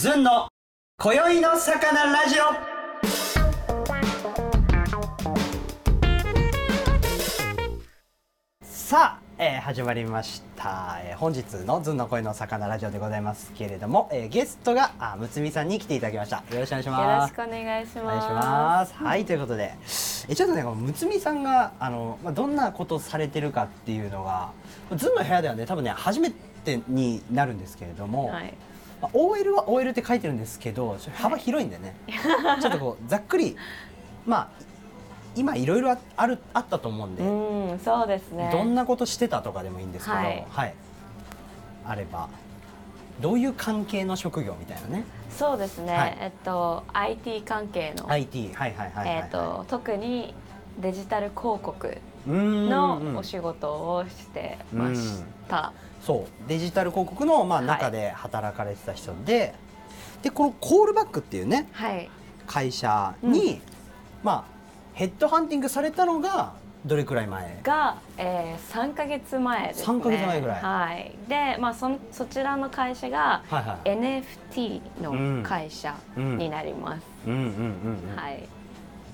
ずんの今宵の魚ラジオさあ、えー始まりました、えー本日のずんの声の魚ラジオでございますけれども、えーゲストがあむつみさんに来ていただきましたよろしくお願いしよますろしくお願いします。お願いします。はい、ということで、えちょっとね、むつみさんが、あの、まあ、どんなことされてるかっていうのが。ずんの部屋ではね、多分ね、初めてになるんですけれども。はい。まあ OL は OL って書いてるんですけど、幅広いんでね。ちょっとこう、ざっくり、まあ。今いろいろああるあったと思うんで、うん、そうですね。どんなことしてたとかでもいいんですけど、ははいい、あれば。どういう関係の職業みたいなね。そうですね。はいえっと IT 関係の、IT、はいはいはいはい、はい。えっと特にデジタル広告のお仕事をしてました。そうデジタル広告のまあはい中で働かれてた人で、でこのコールバックっていうねはい。会社に、まあヘッドハンティングされたのがどれくらい前？が、えー、3ヶ月前ですね。三ヶ月前ぐらいはい。で、まあそのそちらの会社がはいはい NFT の会社になります。うんうんうんうん、はい。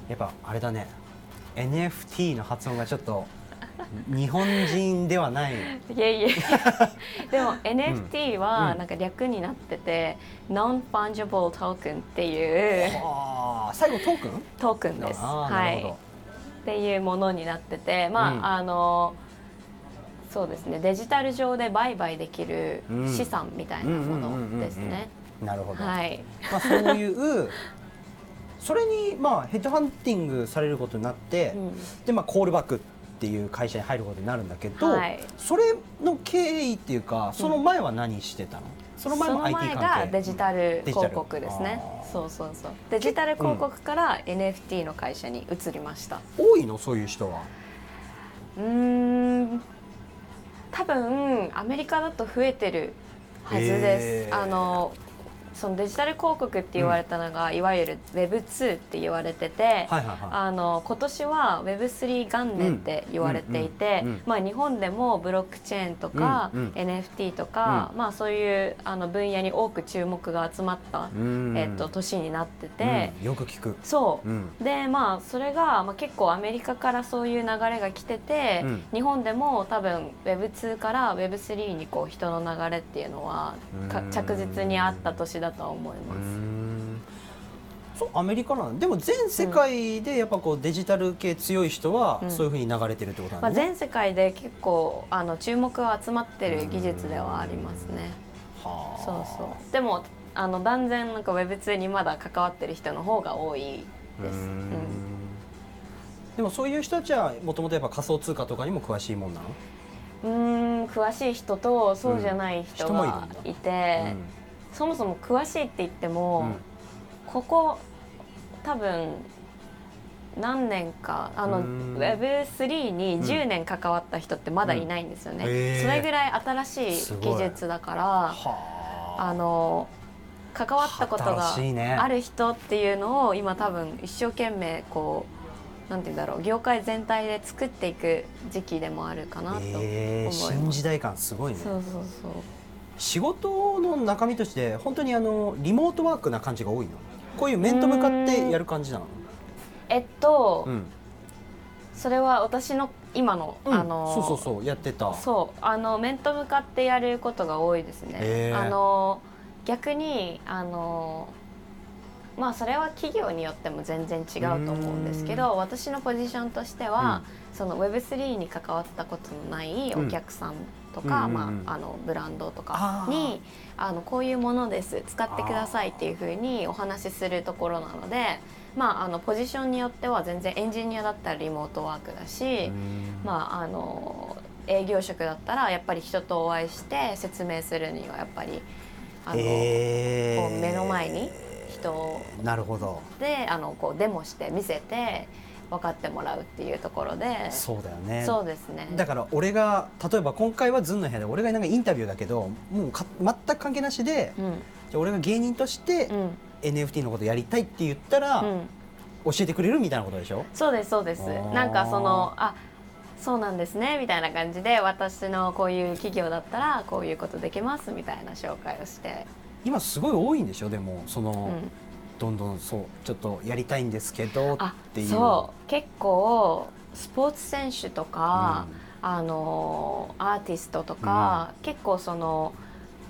やっぱあれだね NFT の発音がちょっと日本人ではない。いえいえ。でも NFT うん。はなんか略になってて、Non-Fungible Token っていう。はあ最後トークン？トークンです。はい。っていうものになってて、まあ、うん。あのそうですね。デジタル上で売買できるうん。資産みたいどなものですね。なるほど、はい。まあ、そういうそれにまあヘッドハンティングされることになって、うん。でまあコールバック。っていう会社に入ることになるんだけど、はい。それの経緯っていうかその前は何してたの、その前も IT 関係？がデジタル広告ですね。そうそうそう。デジタル広告から NFT の会社に移りました。多いの？そういう人は。うーん。多分アメリカだと増えてるはずです。あのそのデジタル広告って言われたのが、いわゆる Web2 って言われてて、はいはいはあの今年は Web3 元年って言われていて、うんうんうんまあ、日本でもブロックチェーンとか、うんうん。NFT とか、まあ、そういうあの分野に多く注目が集まった、いうん。えっと年になってて、うん。よく聞く、そう、うん。でまあそれが、まあ、結構アメリカからそういう流れが来てて、うん。日本でも多分 Web2 から Web3 にこう人の流れっていうのは着実にあった年だとは思いうます。ん。そうアメリカなんだ。でも全世界でやっぱこうデジタル系強い人はうん。そういうふうに流れてるってことまあ、なんだね、全世界で結構あの注目が集まってる技術ではありますね。はあ。そうそう。でもあの断然なんか Web2 にまだ関わってる人の方が多いです。うん。ん。でもそういう人たちはもともとやっぱ仮想通貨とかにも詳しいもんなの、うーん詳しい人とそうじゃない人がだ。いて、そもそも詳しいって言っても、うん。ここ多分何年かあのうん。Web3 に10年関わった人ってまだいないんですよね、うんへー。それぐらい新しい技術だからはあ。の関わったことがある人っていうのを今多分一生懸命こうなんて言うんだろう業界全体で作っていく時期でもあるかなと思います。えー、新時代感すごいね。そうそうそう仕事の中身として本当にあのリモートワークな感じが多いの？こういう面と向かってやる感じなの？えっと、うん。それは私の今の、うん。あのそうそうそうやってた。そうあの面と向かってやることが多いですね。へーあの逆にあのまあそれは企業によっても全然違うと思うんですけど私のポジションとしては、その Web3 に関わったことのないお客さんとか、まあ、あのブランドとかにあのこういうものです使ってくださいっていうふうにお話しするところなので、まあ、あのポジションによっては全然エンジニアだったらリモートワークだし、まああの営業職だったらやっぱり人とお会いして説明するにはやっぱりあの、えー。こう目の前に人なるほど。であのこうデモして見せて分かってもらうっていうところで。そうだよね。そうですね。だから俺が例えば今回はズンの部屋で俺がなんかインタビューだけどもうか全く関係なしでうん。じゃあ俺が芸人としてうん。NFT のことやりたいって言ったら、うん。教えてくれるみたいなことでしょ？そうですそうです。なんかそのあそうなんですねみたいな感じで私のこういう企業だったらこういうことできますみたいな紹介をして。今すごい多いんでしょ？でもその、うんどんどんそうちょっとやりたいんですけどっあていう。そう結構スポーツ選手とか、あのアーティストとか、結構その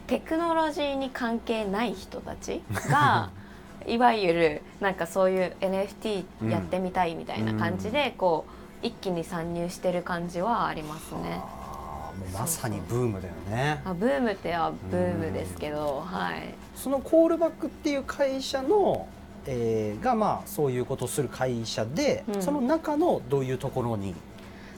テクノロジーに関係ない人たちが いわゆるなんかそういう NFT やってみたいみたいな感じで、こう一気に参入してる感じはありますね。まさにブームだよね。あブームってはブームですけど、はい。そのコールバックっていう会社の、えーがまあそういうことをする会社で、うん。その中のどういうところに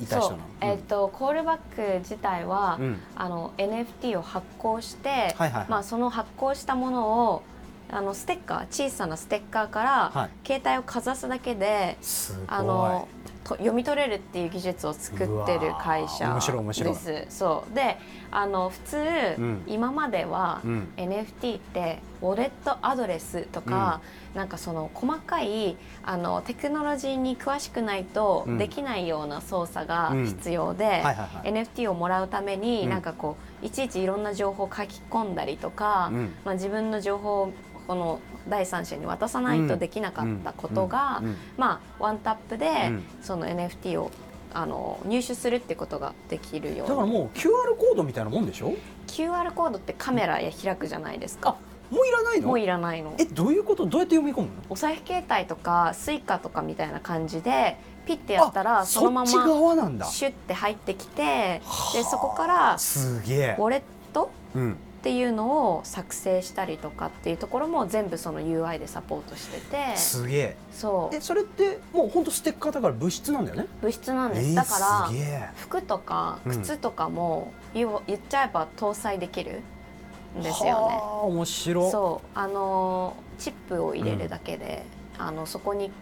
いた人そう。なの、えっ、とコールバック自体は、うん。うんあの NFT を発行して、はいはいはい。まあ、その発行したものをあのステッカー小さなステッカーから、はい。携帯をかざすだけですごい。あのと読み取れるっていう技術を作ってる会社です。そう。であの普通、うん。今までは、うん。NFT ってウォレットアドレスとか、なんかその細かいあのテクノロジーに詳しくないとうん。できないような操作がうん。必要で、NFT をもらうために、うん。なんかこういちいちいろんな情報を書き込んだりとか、うん。まあ、自分の情報をこの第三者に渡さないとできなかったことが、まあ、ワンタップで、うん。その NFT をあの入手するってことができるように。だからもう QR コードみたいなもんでしょ？QR コードってカメラや開くじゃないですか。もういらないの？もういらないの。えどういうこと？どうやって読み込むの？お財布携帯とかスイカとかみたいな感じでピッてやったらあそのままシュッて入ってきてではあ。そこからすげえ。ウォレット？うんっていうのを作成したりとかっていうところも全部その UI でサポートしてて。すげえ。そう。えそれってもう本当ステッカーだから物質なんだよね？物質なんです、えーだから服とかうん。靴とかも言う言っちゃえば搭載できるんですよね。はあ面白。そう。あのチップを入れるだけで、あのそこに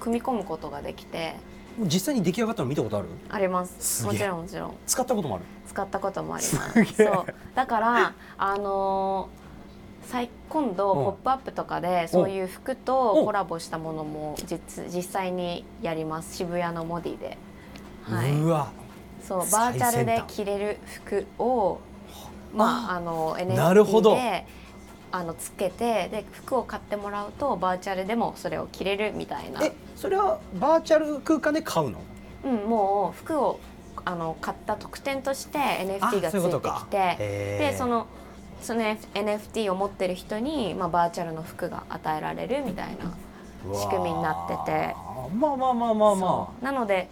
組み込むことができて実際に出来上がったの見たことある？あります。もちろんもちろん。使ったこともある？使ったこともあります。そう。だからあの最今度うん「ポップアップとかでそういう服とコラボしたものも実実際にやります。渋谷のモディで、はい。うわ。そうバーチャルで着れる服をまああのなるほ NFT どであのつけてで服を買ってもらうとバーチャルでもそれを着れるみたいな。えそれはバーチャル空間で買うの？うん、もう服をあの買った特典として NFT がついてきてでそのその NFT を持ってる人に、まあ、バーチャルの服が与えられるみたいな仕組みになってて。まあまあまあまあまそう。なので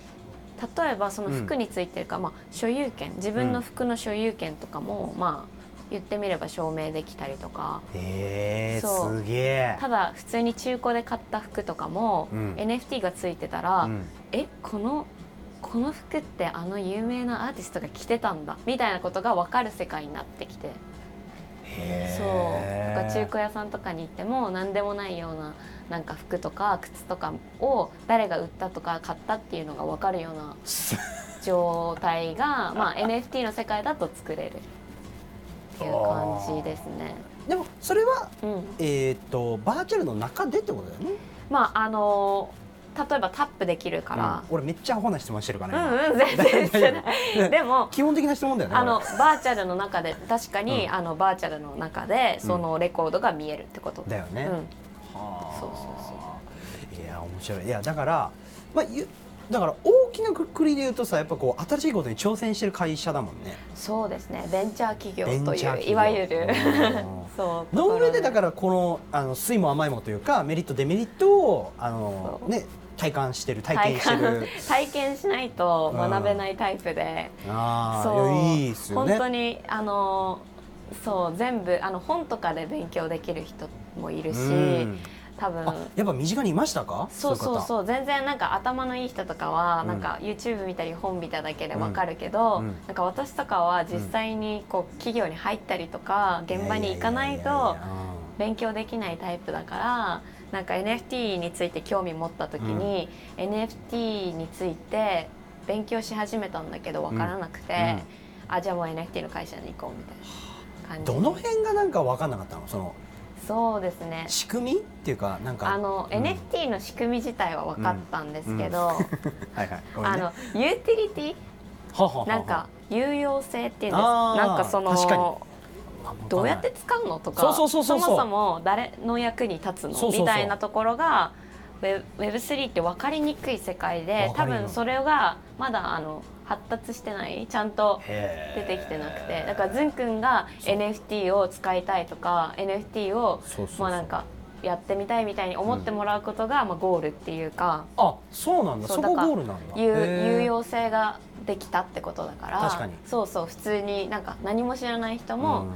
例えばその服についてるか、まあ、所有権自分の服の所有権とかも、まあ言ってみれば証明できたりとか。えそう。すげえ。ただ普通に中古で買った服とかも、うん。NFT がついてたら、うん。えこのこの服ってあの有名なアーティストが着てたんだみたいなことが分かる世界になってきて。へそう。えだから中古屋さんとかに行っても何でもないようななんか服とか靴とかを誰が売ったとか買ったっていうのが分かるような状態が、まあ、NFT の世界だと作れるっていう感じですね。でもそれはうん、えっとバーチャルの中でってことだよね？まああの例えばタップできるから、うん。俺めっちゃアホな質問してるかうらん、うん全然してない。でも基本的な質問だよねあのこバーチャルの中で確かに、うん。あのバーチャルの中でそのレコードが見えるってこと。れだよね、うん、はあ。そうそう。いや面白い。いやだからまあゆだから大きなくくりで言うとさやっぱこう新しいことに挑戦してる会社だもんね。そうですね。ベンチャー企業といういわゆる。うん そうの上でだらからこのあの酸いも甘いもというかメリットデメリットをあのね体感してる体体験してる。感 体験しないと学べないタイプで、ああそう。いいっすよね。本当にあのそう全部あの本とかで勉強できる人もいるし、うん多分。あやっぱ身近にいましたか？そうそうう。そう全然なんか頭のいい人とかは、うん。なんか YouTube 見たり本見ただけでわかるけど、うん。うんなんか私とかは実際にこう企業に入ったりとか現場に行かないと勉強できないタイプだからなんか NFT について興味持った時に、NFT について勉強し始めたんだけど分からなくて、うん。あじゃあもう NFT の会社に行こうみたいな感じ。どの辺がなんか分かんなかったの？そのそうですね。仕組みっていうかなんかあの、うん。NFT の仕組み自体は分かったんですけど、はいはい。ごめんね。あのユーティリティ？ははははなんか有用性っていうんです。なんかそのどうやって使うのとかそもそも誰の役に立つの？みたいなところが Web- Web3 って分かりにくい世界で多分それがまだあの発達してない？ちゃんと出てきてなくて。だからずんくんが NFT を使いたいとか NFT をまあなんかやってみたいみたいに思ってもらうことが、まあ、ゴールっていうか。あそうなんだ。そこゴールなんだ。有用性ができたってことだから。確かに。そうそう普通になんか何も知らない人も、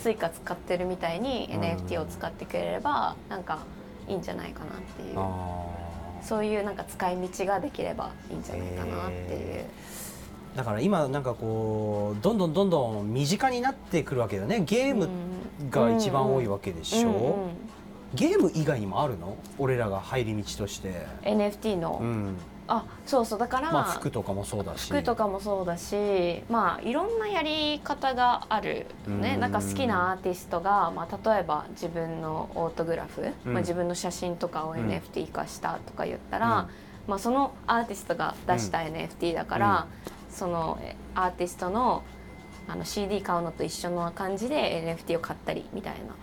スイカ使ってるみたいにうん。NFT を使ってくれればなんかいいんじゃないかなっていう。そういうなんか使い道ができればいいんじゃないかなっていうだから今なんかこうどんどんどんどん身近になってくるわけだね。ゲームが一番多いわけでしょ、うんうんゲーム以外にもあるの？俺らが入り道として、NFT の、うん。あそうそう。だから、まあ服とかもそうだし。服とかもそうだしまあいろんなやり方があるね。うん。なんか好きなアーティストが、まあ、例えば自分のオートグラフ、うん。まあ、自分の写真とかをうん。NFT 化したとか言ったら、まあ、そのアーティストが出した NFT だから、そのえアーティストのあの CD 買うのと一緒の感じで NFT を買ったりみたいな。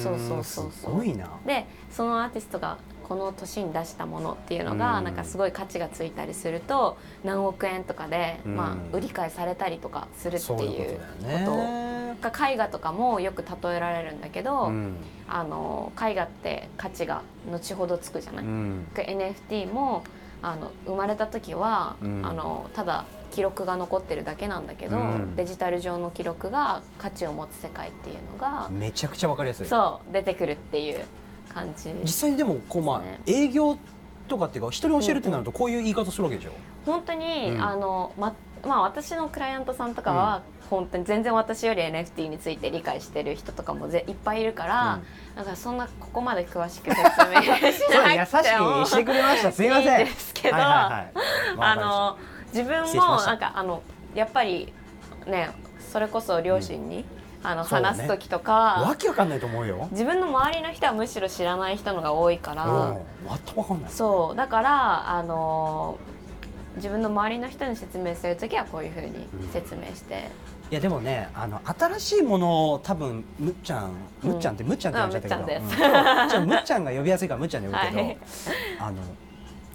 そうそうそうそう。すごいな。でそのアーティストがこの年に出したものっていうのが、うん。なんかすごい価値がついたりすると何億円とかで、うん。まあ、売り買いされたりとかするっていうこと。が絵画とかもよく例えられるんだけど、うん。あの絵画って価値が後ほどつくじゃない、NFT もあの生まれた時は、うん。あのただ記録が残ってるだけなんだけど、うん。デジタル上の記録が価値を持つ世界っていうのが、めちゃくちゃわかりやすい。そう出てくるっていう感じ実際にでもこうまあね営業とかっていうか人に教えるってなるとこういう言い方するわけでしょ？本当に、うん。あのままあ私のクライアントさんとかは、本当に全然私より NFT について理解してる人とかもぜいっぱいいるから、だからそんなここまで詳しく説明しな優しくても くしてくれました。すいません。ですけどはいはいはい。あの自分もなんかあのやっぱりねそれこそ両親に、あの話す時とわかけわかんないと思うよ。自分の周りの人はむしろ知らない人のが多いから、うん。全くわかんない。そう。だからあの自分の周りの人に説明する時はこういうふうに説明して、いやでもねあの新しいものを多分むっちゃんうん。むっちゃんってむっちゃんって呼んじゃったけど、あむっちゃんむっちゃんが呼びやすいからむっちゃんで呼ぶけど、はい。あの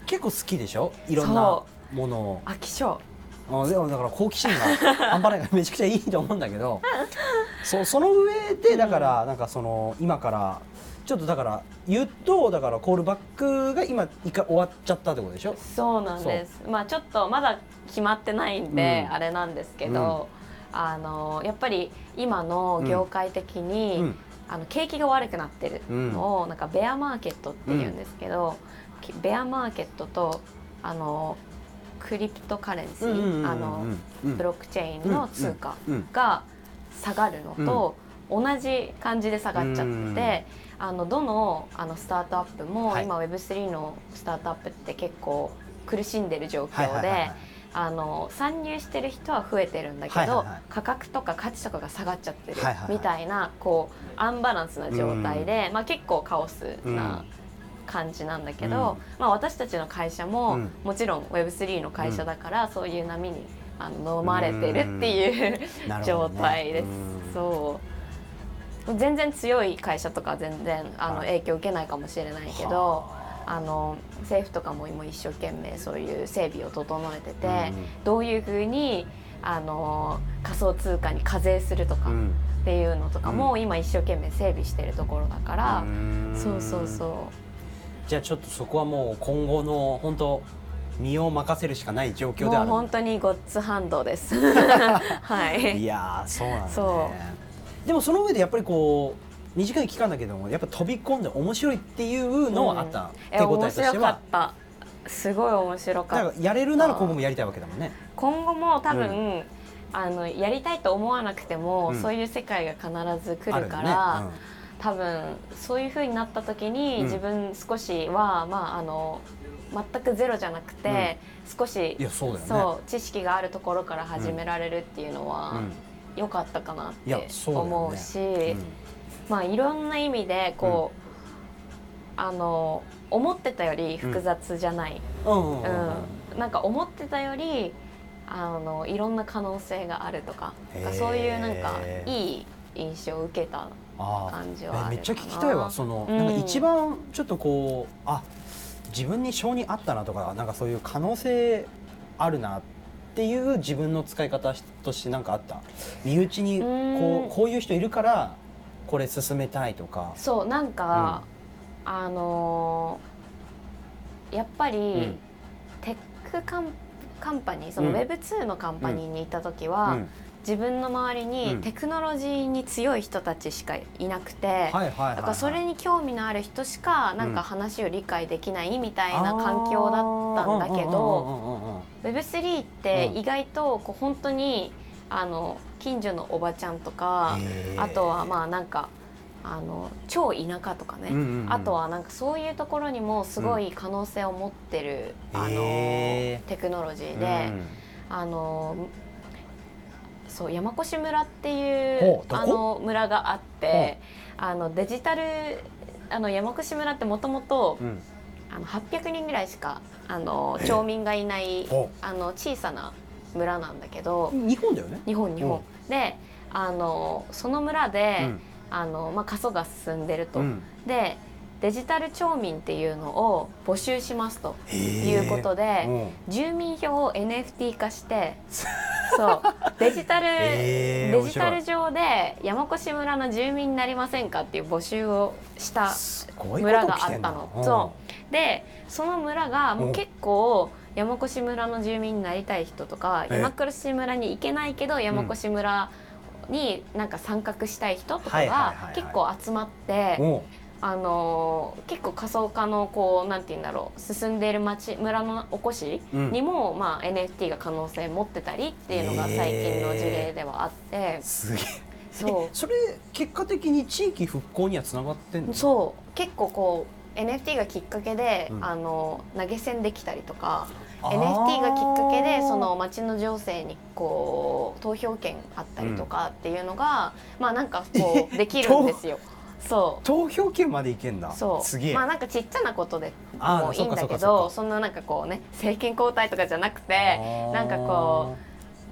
結構好きでしょ？いろんな。そものを。飽き性あでもだから好奇心が半端ないからめちゃくちゃいいと思うんだけどそうその上でだからなんかその今からちょっとだから言うとだからコールバックが今一回終わっちゃったってことでしょ？そうなんです。まあちょっとまだ決まってないんで、うん。あれなんですけど、あのやっぱり今の業界的に、うん。あの景気が悪くなってるのを、なんかベアマーケットっていうんですけど、きベアマーケットとあのクリプトカレンシー、あのブロックチェーンの通貨うん。が下がるのと同じ感じで下がっちゃってて、あのどのあのスタートアップも、はい。今 Web3 のスタートアップって結構苦しんでる状況であの参入してる人は増えてるんだけど、価格とか価値とかが下がっちゃってるみたいなこうアンバランスな状態で、まあ、結構カオスな感じなんだけど、うん。まあ、私たちの会社も、うん。もちろん Web3 の会社だから、そういう波にあの飲まれてるっていう、状態です。うん。そう。全然強い会社とか全然あのはい。影響受けないかもしれないけど、あ。の政府とかも今一生懸命そういう整備を整えてて、うんどういうふうにあの仮想通貨に課税するとかっうん。ていうのとかも今一生懸命整備してるところだから、うん。そうそうそうじゃあちょっとそこはもう今後の本当身を任せるしかない状況である。もう本当にゴッツハンドです。はい。いやーそうなんだね。そでもその上でやっぱりこう短い期間だけどもやっぱ飛び込んで面白いっていうのはあった、うん。手応えとして白かはった。すごい面白かった。だからやれるなら今後もやりたいわけだもんね今後も多分、うあのやりたいと思わなくても、うん。そういう世界が必ず来るかあら、多分そういう風になった時に、うん。自分少しはまああの全くゼロじゃなくて、少しそう知識があるところから始められるっていうのは、うん。良かったかなって思うしうん。まあいろんな意味でこう、あの思ってたより複雑じゃない、うん。なんか思ってたよりあのいろんな可能性があるとかそういうなんかいい印象を受けた感じはめっちゃ聞きたいわ。その、うん。なんか一番ちょっとこうあ自分に性にあったなとかなんかそういう可能性あるなっていう自分の使い方として何かあった？身内にこうん。うこういう人いるからこれ進めたいとか。そうなんか、あのーやっぱり、ん。テックカンカンパニーそのうん。Web2 のカンパニーに行った時は、うん自分の周りにうん。テクノロジーに強い人たちしかいなくて、だからそれに興味のある人しかなんか話を理解できないみたいな環境だったんだけど Web3 って意外とこう本当にあの近所のおばちゃんとかあとはまあなんかあの超田舎とかね、うんうんうん。あとはなんかそういうところにもすごい可能性を持ってる、あへー。のテクノロジーで、あのそう山越村っていうあの村があってあのデジタルあの山越村ってもともとうん。うんあの800人ぐらいしかあの町民がいないほあの小さな村なんだけど日本だよね。日本日本。であのその村で、うん。あのまあ、過疎が進んでると、うん。でデジタル町民っていうのを募集しますということで、うん。住民票を NFT 化して そう。デジタル、デジタル上で山越村の住民になりませんかっていう募集をした村があったの。そう。でその村がもう結構山越村の住民になりたい人とかえ山越村に行けないけど山越村になんか参画したい人とかが結構集まって。うんうんあのー結構仮想化のこうなんて言うんだろう進んでいる町村のおこしうん。にも、まあ、NFT が可能性持ってたりっていうのが最近の事例ではあって、すげえ。そえそれ結果的に地域復興にはつながってんの？うそう。結構こう NFT がきっかけで、うん。あの投げ銭できたりとか NFT がきっかけでその町の情勢にこう投票権あったりとかっていうのが、まあなんかこう できるんですよ。そう。投票権までいけんだそう。すげえ、まあなんかちっちゃなことでもういいんだけどそんななんかこうね政権交代とかじゃなくてなんかこ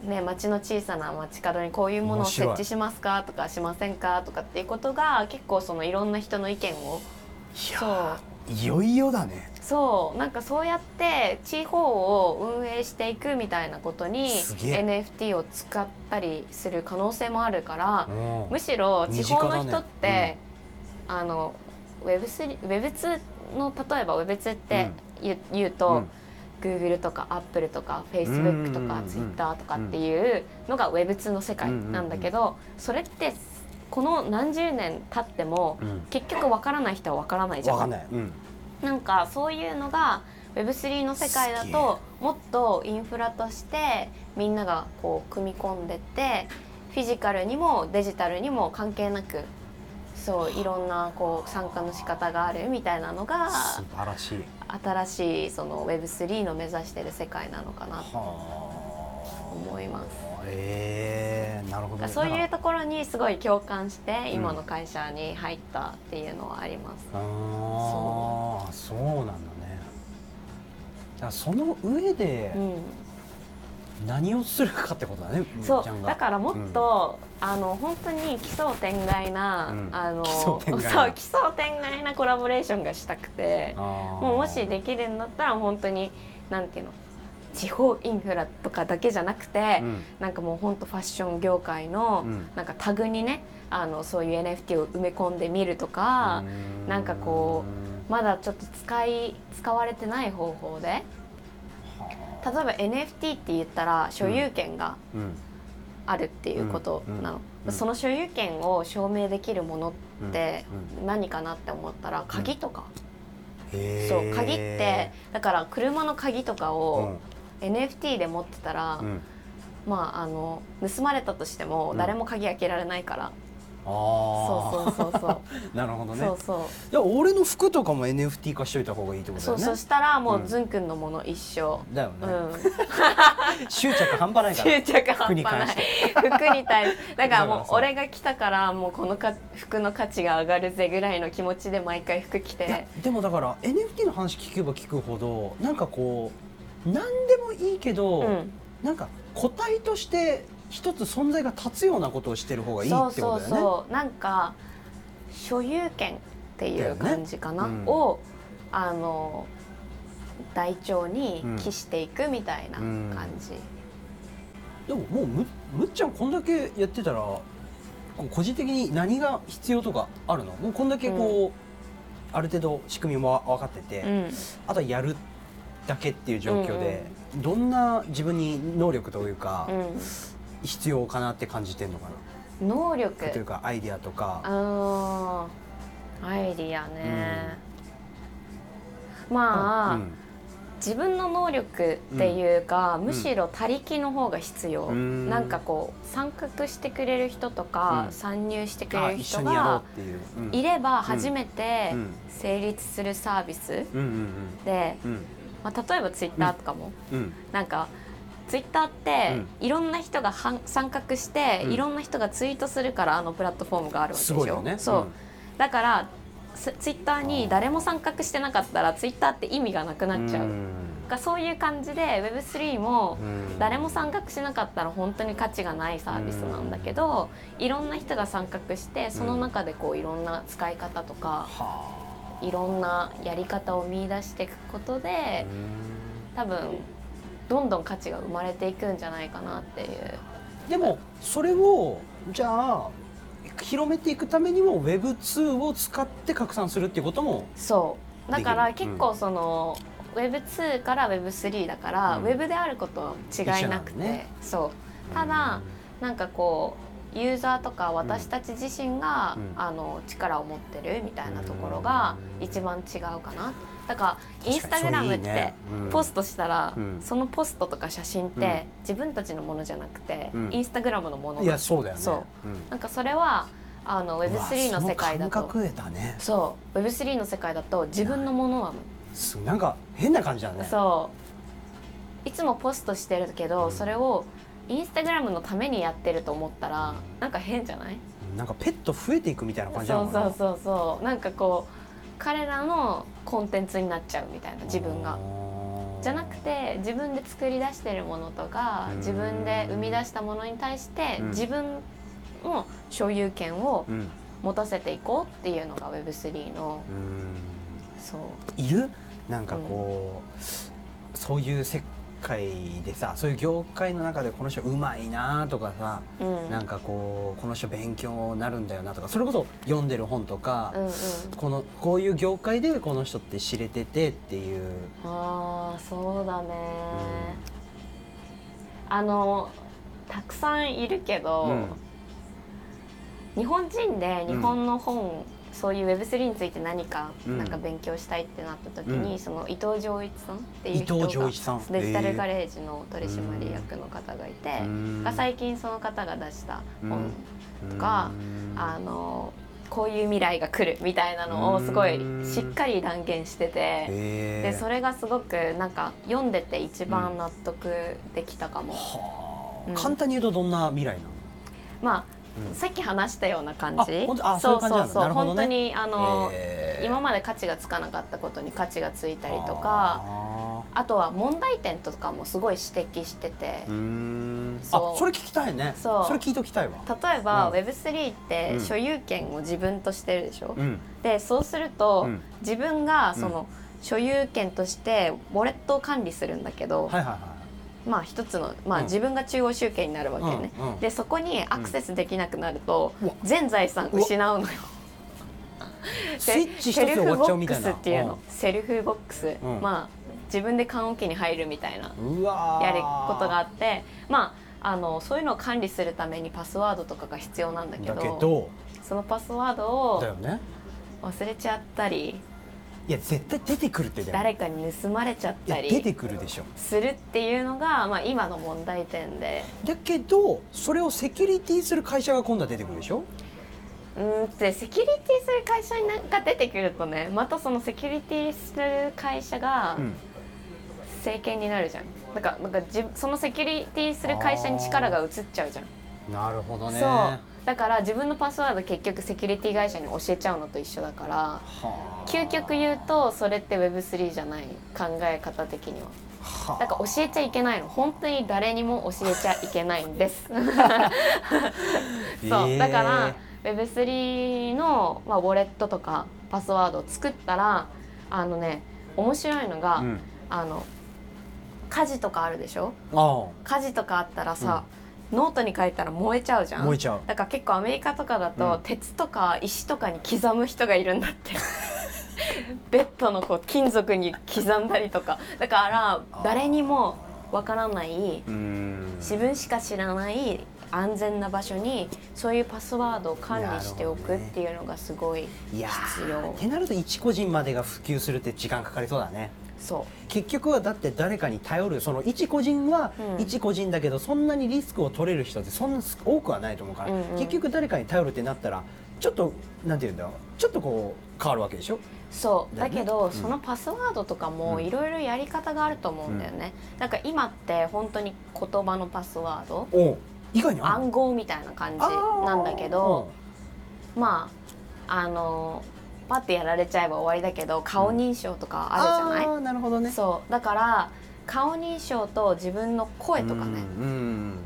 うね町の小さな街角にこういうものを設置しますかとかしませんかとかっていうことが結構そのいろんな人の意見をいやーいよいよだね。そう。なんかそうやって地方を運営していくみたいなことに NFT を使ったりする可能性もあるからうん。むしろ地方の人って、ねあの Web3 Web2 の例えば Web2 って言う,、言うと、うん。Google とか Apple とか Facebook とか Twitter とかっていうのが Web2 の世界なんだけどそれってこの何十年経ってもうん。結局わからない人はわからないじゃん。わかんない、うん、なんかそういうのが Web3 の世界だともっとインフラとしてみんながこう組み込んでってフィジカルにもデジタルにも関係なくそういろんなこう参加の仕方があるみたいなのが素晴らしい。新しいその Web3 の目指してる世界なのかなとは思います。あえー、なるほど、ね、そういうところにすごい共感して今の会社に入ったっていうのはあります。あーそうなんだね。だその上でうん。何をするかってことだね、むっそちゃんが。うだからもっと、あの本当に奇想天外な、うん。あの奇想天外な。そう奇想天外なコラボレーションがしたくてももうもしできるんだったら本当になんていうの地方インフラとかだけじゃなくて、うん。なんかもう本当ファッション業界の、うん。なんかタグにねあのそういう NFT を埋め込んでみるとか、なんかこまだちょっと使い使われてない方法で例えば NFT って言ったら所有権がうんあるっていうことなの、うんうん。その所有権を証明できるものってうん何かなって思ったら鍵とか、そう鍵ってだから車の鍵とかうをん NFT で持ってたら、うん。まああの盗まれたとしてもうん誰も鍵開けられないから、あそうそうそうそう。う なるほどね。そうそう。いや俺の服とかも NFT 化しといた方がいいってことだよね。そうそしたらもううん。ずんくんのもの一緒、だよね、うん、執着半端ないから。執着半服に関し端ないて。服に対して。だからもう俺が来たからもうこのか服の価値が上がるぜぐらいの気持ちで毎回服着て。でもだから NFT の話聞けば聞くほどなんかこう何でもいいけど、うん。なんか個体として一つ存在が立つようなことをしてる方がいいってことだよね。そうそうそう。なんか所有権っていう感じかな、ねうん。をあの台帳に記していくみたいな感じ、でももうむむっちゃんこんだけやってたら個人的に何が必要とかあるの？もうこんだけこう、ある程度仕組みも分かってて、うん。あとはやるだけっていう状況で、どんな自分に能力というか、必要かなって感じてんのかうん、能力。な、というかアイディアとか。あーアイディアね、まあ、うん。自分の能力っていうか、ん。むしろ他力の方が必要、うん。なんかこう参画してくれる人とか、うん。参入してくれる人がいれば初めてうん。成立するサービスうんうんで、うん。うん。まあ、例えばツイッターとかも、うん。なんかツイッターって、いろんな人がはん参画して、うん。いろんな人がツイートするからあのプラットフォームがあるわけでしょね。そう、うん。だからツツイッターに誰も参画してなかったらツイッターって意味がなくなっちゃう、ん。がそういう感じで Web3 もうん。誰も参画しなかったら本当に価値がないサービスなんだけど、いろんな人が参画してその中でこういろんな使い方とか、はいろんなやり方を見出していくことあでうん。多分どんどん価値が生まれていくんじゃないかなっていう。でもそれをじゃあ広めていくためにも Web2 を使って拡散するっていうこともそう。だから結構その、Web2 から Web3 だから、うん。Web であることは違いなくて、ね。そう。ただなんかこうユーザーとか私たち自身が、うん。あの力を持ってるみたいなところが一番違うかなだからインスタグラムってポストしたら、うん。そのポストとか写真って、自分たちのものじゃなくて、うん。インスタグラムのものいやそうだよね。なんかそれはあの Web3 の世界だと。その感覚得たね。そう。Web3 の世界だと自分のものなの、すなんか変な感じだね。そう。いつもポストしてるけど、うん。それをインスタグラムのためにやってると思ったら、うん。なんか変じゃない？なんかペット増えていくみたいな感じなそうのかなそうそうそう。なんかこう彼らのコンテンツになっちゃうみたいな自分が。じゃなくて自分で作り出してるものとかうん。自分で生み出したものに対してうん。自分の所有権をうん。持たせていこうっていうのが Web3 のうん。そう。いる？なんかこう、そういう世界でさそういう業界の中でこの人うまいなとかさ、うん。なんかこうこの人勉強になるんだよなとかそれこそ読んでる本とか、うんうん。このこういう業界でこの人って知れててっていう、ああそうだね、あのたくさんいるけど、うん。日本人で日本の本、そういう Web3 について何かうん。なんか勉強したいってなった時に、うん。その伊藤浄一さんっていう人伊がデジタルガレージの取締役の方がいて、うん。が最近その方が出した本、とかあのこういう未来が来るみたいなのをすごいしっかり断言してて。でそれれがすごくなんか読んでて一番納得できたかも、はあ、うん。簡単に言うとどんな未来なの、まあ、うんさっき話したような感じ？そういう感じなんだ。なるほどね。本当にあの、えー。今まで価値がつかなかったことに価値がついたりとかああとは問題点とかもすごい指摘してて。そそれ聞きたいね。そう。れ聞いときたいわ。例えば、うん。Web3 っうん。て所有権を自分としてるでしょ、うん。でそうすると、うん。自分がその、所有権としてウォレットを管理するんだけど、はいはいはまあ一つの、まあ、うん。自分が中央集権になるわけね、うんうん。でそこにアクセスできなくなると、全財産失うのよ。いスイッチセルフゴックスっていうの、セルフゴックス、うん。まあ自分で缶桶に入るみたいな。やることがあって。まああのそういうのを管理するためにパスワードとかが必要なんだけどそのパスワードを忘れちゃったりいや絶対出てくるってだよ。誰かに盗まれちゃったり出てくるでしょ。するっていうのが、まあ、今の問題点で。だけどそれをセキュリティする会社が今度は出てくるでしょ。うんでセキュリティする会社が出てくるとねまたそのセキュリティする会社がうん。政権になるじゃん。だからなんか自そのセキュリティする会社に力が移っちゃうじゃん、なるほどね。そうだから自分のパスワード結局セキュリティ会社に教えちゃうのと一緒だからはあ。究極言うとそれって Web3 じゃない考え方的には。はあ。だから教えちゃいけないの。本当に誰にも教えちゃいけないんです。そう、え。ーだから Web3 の、まあ、ウォレットとかパスワードを作ったらあのね面白いのが、うん。あの火事とかあるでしょ？あ火事とかあったらさ、ノートに書いたら燃えちゃうじゃん。燃えちゃう。だから結構アメリカとかだと、うん。鉄とか石とかに刻む人がいるんだって。ベッドのこう金属に刻んだりとか。だから誰にもわからないうん。自分しか知らない安全な場所にそういうパスワードを管理しておくっていうのがすごいいや必要ー。ってなると一個人までが普及するって時間かかりそうだね。そ結局はだって誰かに頼るその一個人はうん。一個人だけど、そんなにリスクを取れる人ってそんな多くはないと思うから、うんうん。結局誰かに頼るってなったらちょっとなんて言うんだろうちょっとこう変わるわけでしょ？うそう。だけど、うん。そのパスワードとかもうん。いろいろやり方があると思うんだよね、だから今って本当に言葉のパスワード？以外に暗号みたいな感じなんだけどまああのパッてやられちゃえば終わりだけど顔認証とかあるじゃない、あーなるほどね。そう。だから顔認証と自分の声とかね、うんうん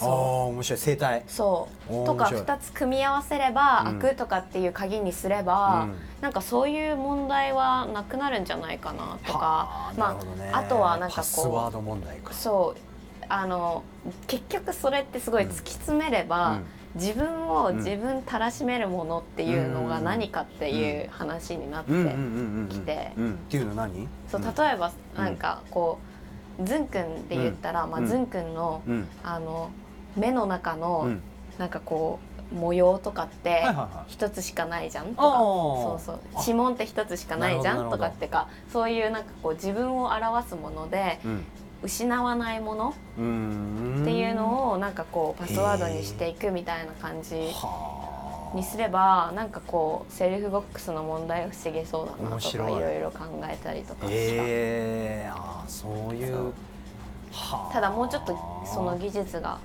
ああそ面白い。生態う。そうとかおー面白い。2つ組み合わせればうん。開くとかっていう鍵にすれば、うん。なんかそういう問題はなくなるんじゃないかなとか。はあなまああとはなんかこうそう。あの結局それってすごい突き詰めれば、うん自分をうん。自分たらしめるものっていうのが何かっていう話になって、うん。うん。うん。うん。うん。来て。うん。っていうの何？そううん。例えばなんかこう、ズンくんで言ったら、まあ、うんズンくんのうん。あの目の中の、うん。なんかこう模様とかって一つしかないじゃん？とあかー。そうそう。あ指紋って一つしかないじゃん？とかってか。そういうなんかこう自分を表すものでうん失わないものっていうのをなんかこうパスワードにしていくみたいな感じはあ。にすればなんかこうセルフボックスの問題を防げそうだなとかい。いろいろ考えたりとかした。ええあーそういう。ただもうちょっとその技術が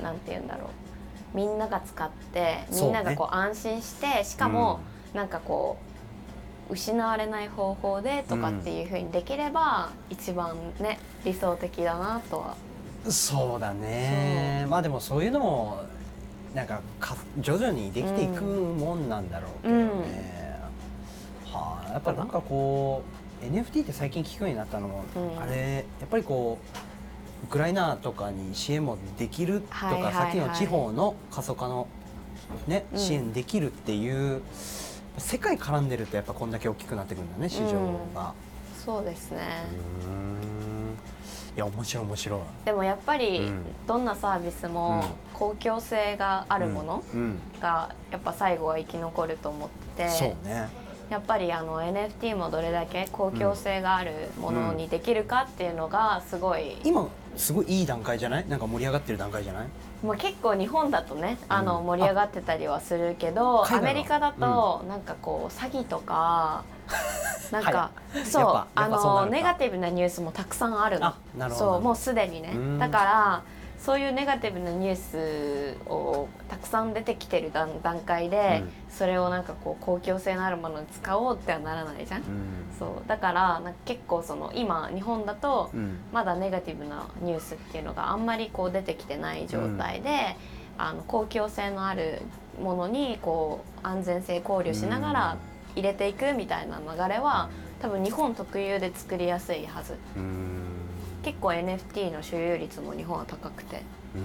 なんて言うんだろう。みんなが使ってみんながこう安心してしかもなんかこう失われない方法でとかっていうふうにできれば一番ね理想的だなとは。そうだね。まあでもそういうのもなんかか徐々にできていくもんなんだろうけどね、はあやっぱなんかこう NFT って最近聞くようになったのも、うん。あれやっぱりこうウクライナとかに支援もできるとか、はいはいはい。さっきの地方の過疎化の、ね、うん。支援できるっていう、世界絡んでるとやっぱこんだけ大きくなってくるんだね市場が。そうですねうーんいや面白い面白い。でもやっぱりうんどんなサービスも公共性があるものうんうんがやっぱ最後は生き残ると思っててそうね。やっぱりあの NFT もどれだけ公共性があるものにできるかっていうのがすごい、今すごいいい段階じゃない？なんか盛り上がってる段階じゃない？まあ、結構日本だとねあのうん盛り上がってたりはするけど、アメリカだとなんかこう詐欺とか、なんか、はそうやっぱあやっぱそうなるか。のネガティブなニュースもたくさんあるの。そうもうすでにね。うん。だからそういうネガティブなニュースをたくさん出てきてる段段階で、それをなんかこう公共性のあるものに使おうってはならないじゃん、うん。そうだからなんか結構その今日本だとうん。まだネガティブなニュースっていうのがあんまりこう出てきてない状態で、あの公共性のあるものにこう安全性考慮しながら入れていくみたいな流れは多分日本特有で作りやすいはず。うん結構 NFT の所有率も日本は高くて。うん。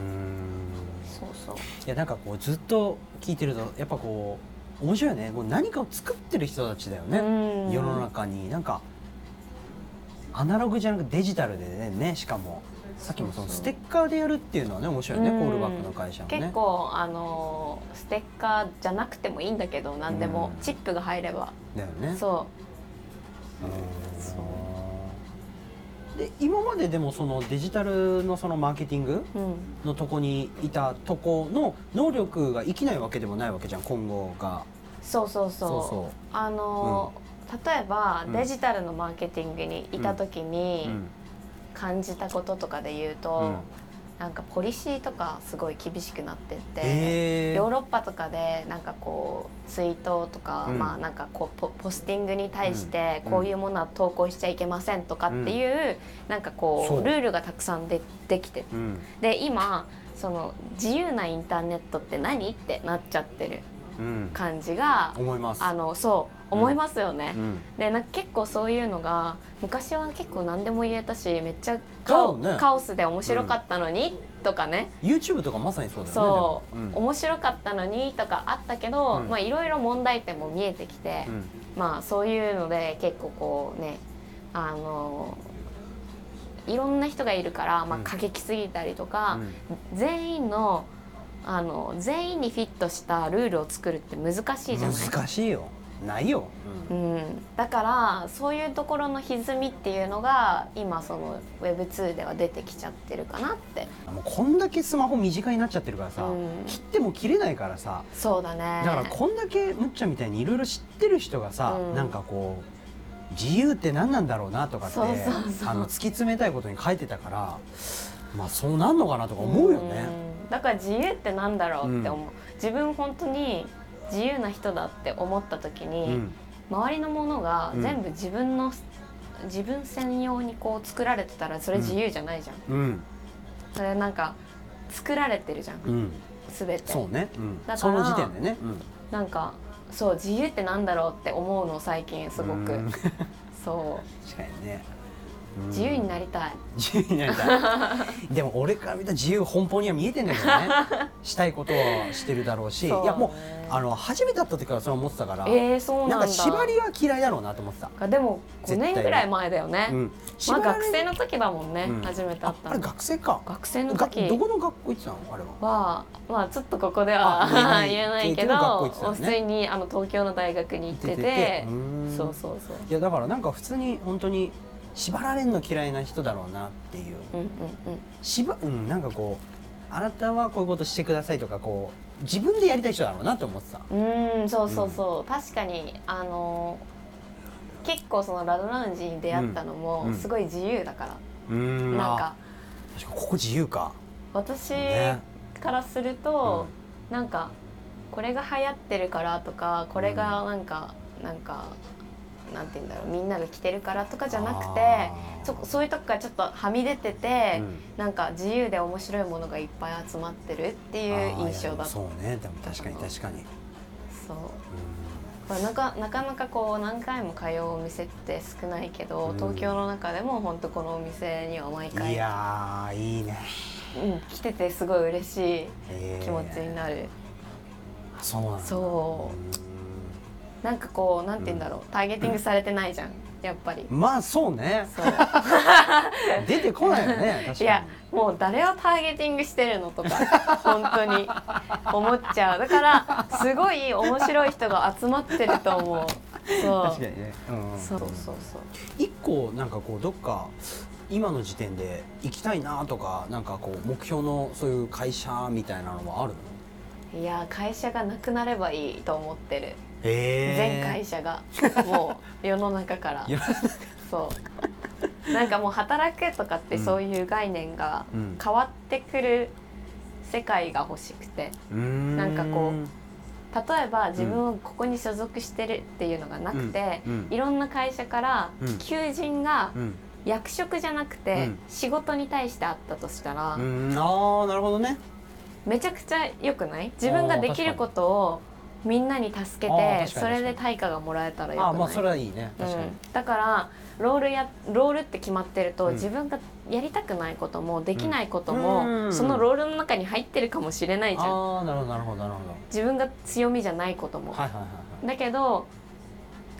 そうそう。いやなんかこうずっと聞いてるとやっぱこう面白いよね。こう何かを作ってる人たちだよね。うん。世の中に。なんかアナログじゃなくデジタルでねねしかも。さっきもそのステッカーでやるっていうのはね面白いね、うん。コールバックの会社もね。結構あのステッカーじゃなくてもいいんだけど何でも。うん。チップが入れば。だよね。そう。んで今まででもそのデジタルのそのマーケティングう、うん、のとこにいたとこの能力が生きないわけでもないわけじゃん今後が。そうそうそう。そうあの例えば、うん。デジタルのマーケティングにいた時にうん。感じたこととかで言うと、うんなんかポリシーとかすごい厳しくなってって、えヨーロッパとかでなんかこうツイートとか、うん。まあなんかこうポポスティングに対してうん。こういうものは投稿しちゃいけませんとかっていう、なんかこそう。うルールがたくさんでできてうん。で今その自由なインターネットって何？ってなっちゃってるうん。感じが思います。あのそう思いますよね。うん。でなんか結構そういうのが昔は結構何でも言えたしめっちゃカオ,、ね。カオスで面白かったのに、とかね。YouTube とかまさにそうだよねそう、でも面白かったのにとかあったけど、うん。まあいろいろ問題点も見えてきて、うん。まあそういうので結構こうねあのいろんな人がいるから、まあ、うん。過激すぎたりとか、うん。全員のあの全員にフィットしたルールを作るって難しいじゃない？難しいよないよ、うん、だからそういうところの歪みっていうのが今その Web2 では出てきちゃってるかなって。もうこんだけスマホ身近になっちゃってるからさ、うん。切っても切れないからさ。そうだね。だからこんだけむっちゃんみたいにいろいろ知ってる人がさ、うん。なんかこう自由って何なんだろうなとかってそうそうそう。あの突き詰めたいことに書いてたからまあそうなんのかなとか思うよね。うん。だから自由ってなんだろうって思う、自分本当に自由な人だって思った時うに、ん。周りのものがうん。全部自分の、自分専用にこう作られてたらそれ自由じゃないじゃん、うん。それなんか作られてるじゃん。うん、全て。そうね、うん。だからその時点でね、うん。なんかそう自由ってなんだろうって思うの最近すごく、うん。そう。確かにね、うん自由になりたい、自由になりたい。でも俺から見た自由奔放には見えてんだけどね。したいことはしてるだろうし。そう。いやもうあの初めて会った時からそれは思ってたから、えー、そうなんか縛りは嫌いだろうなと思ってた、あでも5絶対。年ぐらい前だよね、うん、まあ学生の時だもんね、うん。初めて会っああれ学生か。学生のが時どこの学校行ってたの？あれは。はまあちょっとここではあ 言えない。けけどね。普通にあの東京の大学に行ってて。そうそうそう。いやだからなんか普通に本当に縛られるの嫌いな人だろうなっていう。うんうん縛うんなんかこうあなたはこういうことしてくださいとかこう自分でやりたい人だろうなって思ってた。うんうんそうそう。そう、確かにあの結構そのラドラウンジに出会ったのもうんすごい自由だから、うん。なんか。確かにここ自由か。私ね。からすると、なんかこれが流行ってるからとかこれがなんか、なんかなんて言うんだろうみんなが着てるからとかじゃなくてそそういうとこからちょっとはみ出てて、うん。なんか自由で面白いものがいっぱい集まってるっていう印象だった。そうね。でも確かに確かに、そう。うこれなかなかなかこう何回も通うお店って少ないけど、うん。東京の中でも本当このお店には毎ん、回いやーいいね、うん、来ててすごい嬉しいえー気持ちになる、そうなんだ。そうなんかこうなんて言うんだろうターゲティングされてないじゃんやっぱり。うんまあそうね。そう。出てこないよね 確かに。いやもう誰をターゲティングしてるのとか 本当に思っちゃう。だからすごい面白い人が集まってると思う。そう。確かにね、うんそうそうそう。一個なんかこうどっか今の時点で行きたいなとかなんかこう目標のそういう会社みたいなのはあるの？いや会社がなくなればいいと思ってる。へ全会社がもう 世の中から。そう。なんかもう働くとかってそういう概念がうん。変わってくる世界が欲しくて。ななんかこ例えば自分はここに所属してるっていうのがなくて、うん。うん。いろんな会社からうん。求人がうん。役職じゃなくてうん。仕事に対してあったとしたら、うん。ああなるほどね。めちゃくちゃ良くない？自分ができることをみんなに助けてそれで対価がもらえたらよくない？ああまあそれはいいね。確かに、うん、だからロールやロールって決まってると、うん。自分がやりたくないこともできないことうも、ん。そのロールの中に入ってるかもしれないじゃん。ああなるほどなるほどなるほ自分が強みじゃないことも、どはいはいはいはい。だけど